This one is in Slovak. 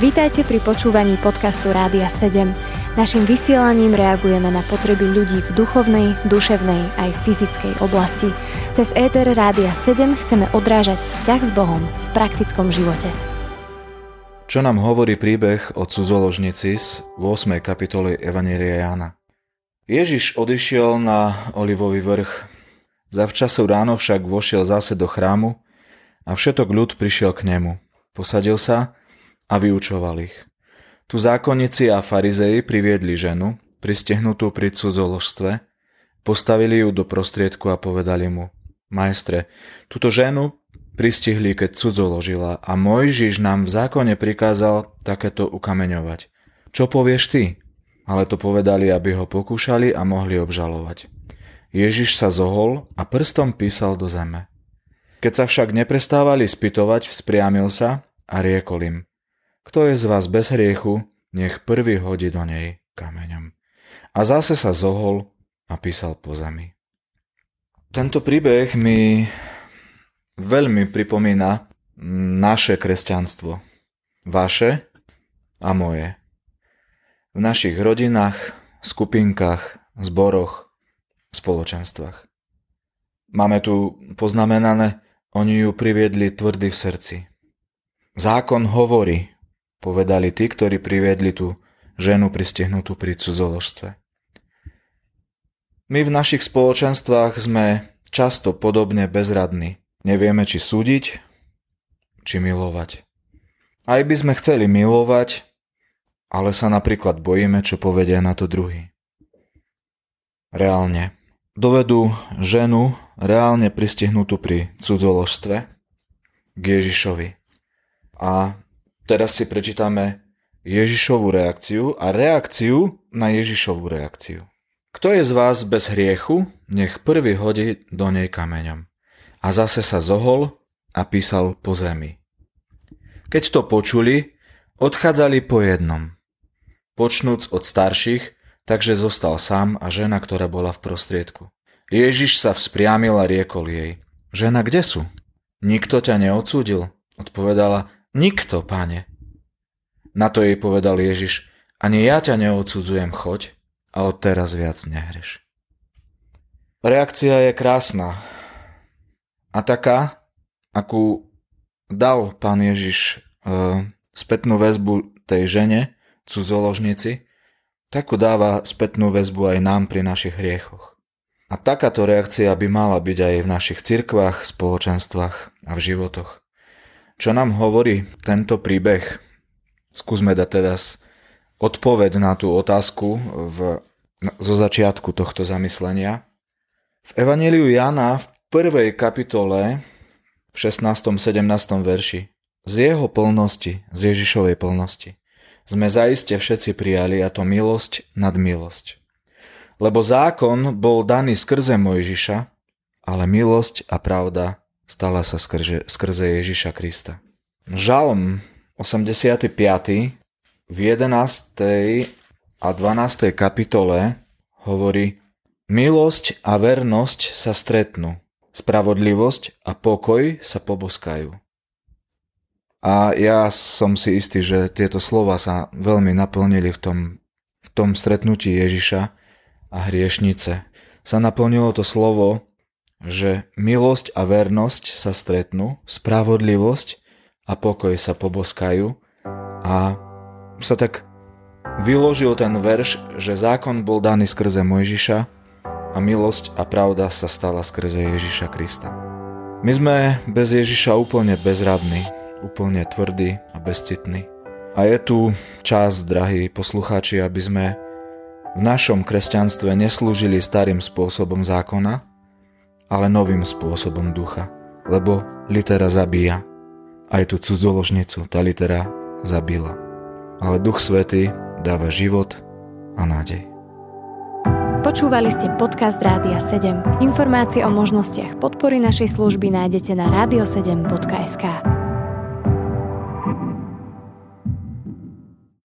Vítajte pri počúvaní podcastu Rádia 7. Naším vysielaním reagujeme na potreby ľudí v duchovnej, duševnej aj fyzickej oblasti. Cez ETR Rádia 7 chceme odrážať vzťah s Bohom v praktickom živote. Čo nám hovorí príbeh o cudzoložnici z 8. kapitoly Evanielia Jána? Ježiš odišiel na Olivový vrch. Za včasu ráno však vošiel zase do chrámu a všetok ľud prišiel k nemu. Posadil sa a vyučoval ich. Tu zákonníci a farizei priviedli ženu, pristehnutú pri cudzoložstve, postavili ju do prostriedku a povedali mu, majstre, túto ženu pristihli, keď cudzoložila a Mojžiš nám v zákone prikázal takéto ukameňovať. Čo povieš ty? Ale to povedali, aby ho pokúšali a mohli obžalovať. Ježiš sa zohol a prstom písal do zeme. Keď sa však neprestávali spytovať, vzpriamil sa a riekol im – kto je z vás bez hriechu, nech prvý hodí do nej kameňom. A zase sa zohol a písal po zemi. Tento príbeh mi veľmi pripomína naše kresťanstvo. Vaše a moje. V našich rodinách, skupinkách, zboroch, spoločenstvách. Máme tu poznamenané, oni ju priviedli tvrdy v srdci. Zákon hovorí, povedali tí, ktorí priviedli tú ženu pristihnutú pri cudzoložstve. My v našich spoločenstvách sme často podobne bezradní. Nevieme, či súdiť, či milovať. Aj by sme chceli milovať, ale sa napríklad bojíme, čo povedia na to druhý. Reálne. Dovedú ženu reálne pristihnutú pri cudzoložstve k Ježišovi. A Teraz si prečítame Ježišovú reakciu a reakciu na Ježišovú reakciu. Kto je z vás bez hriechu, nech prvý hodí do nej kameňom. A zase sa zohol a písal po zemi. Keď to počuli, odchádzali po jednom. Počnúc od starších, takže zostal sám a žena, ktorá bola v prostriedku. Ježiš sa vzpriamil a riekol jej, žena, kde sú? Nikto ťa neodsúdil? Odpovedala, Nikto, páne. Na to jej povedal Ježiš, ani ja ťa neodsudzujem, choď a od teraz viac nehreš. Reakcia je krásna a taká, akú dal pán Ježiš e, spätnú väzbu tej žene, cudzoložnici, takú dáva spätnú väzbu aj nám pri našich hriechoch. A takáto reakcia by mala byť aj v našich cirkvách, spoločenstvách a v životoch. Čo nám hovorí tento príbeh? Skúsme dať teda odpoveď na tú otázku v, zo začiatku tohto zamyslenia. V Evangeliu Jana v prvej kapitole v 16. 17. verši z jeho plnosti, z Ježišovej plnosti sme zaiste všetci prijali a to milosť nad milosť. Lebo zákon bol daný skrze Mojžiša, ale milosť a pravda stala sa skrze, skrze Ježiša Krista. Žalm 85. v 11. a 12. kapitole hovorí Milosť a vernosť sa stretnú, spravodlivosť a pokoj sa poboskajú. A ja som si istý, že tieto slova sa veľmi naplnili v tom, v tom stretnutí Ježiša a hriešnice. Sa naplnilo to slovo že milosť a vernosť sa stretnú, spravodlivosť a pokoj sa poboskajú a sa tak vyložil ten verš, že zákon bol daný skrze Mojžiša a milosť a pravda sa stala skrze Ježiša Krista. My sme bez Ježiša úplne bezradní, úplne tvrdí a bezcitní. A je tu čas, drahí poslucháči, aby sme v našom kresťanstve neslúžili starým spôsobom zákona, ale novým spôsobom ducha, lebo litera zabíja. Aj tú cudzoložnicu tá litera zabila. Ale Duch Svetý dáva život a nádej. Počúvali ste podcast Rádia 7. Informácie o možnostiach podpory našej služby nájdete na radio7.sk.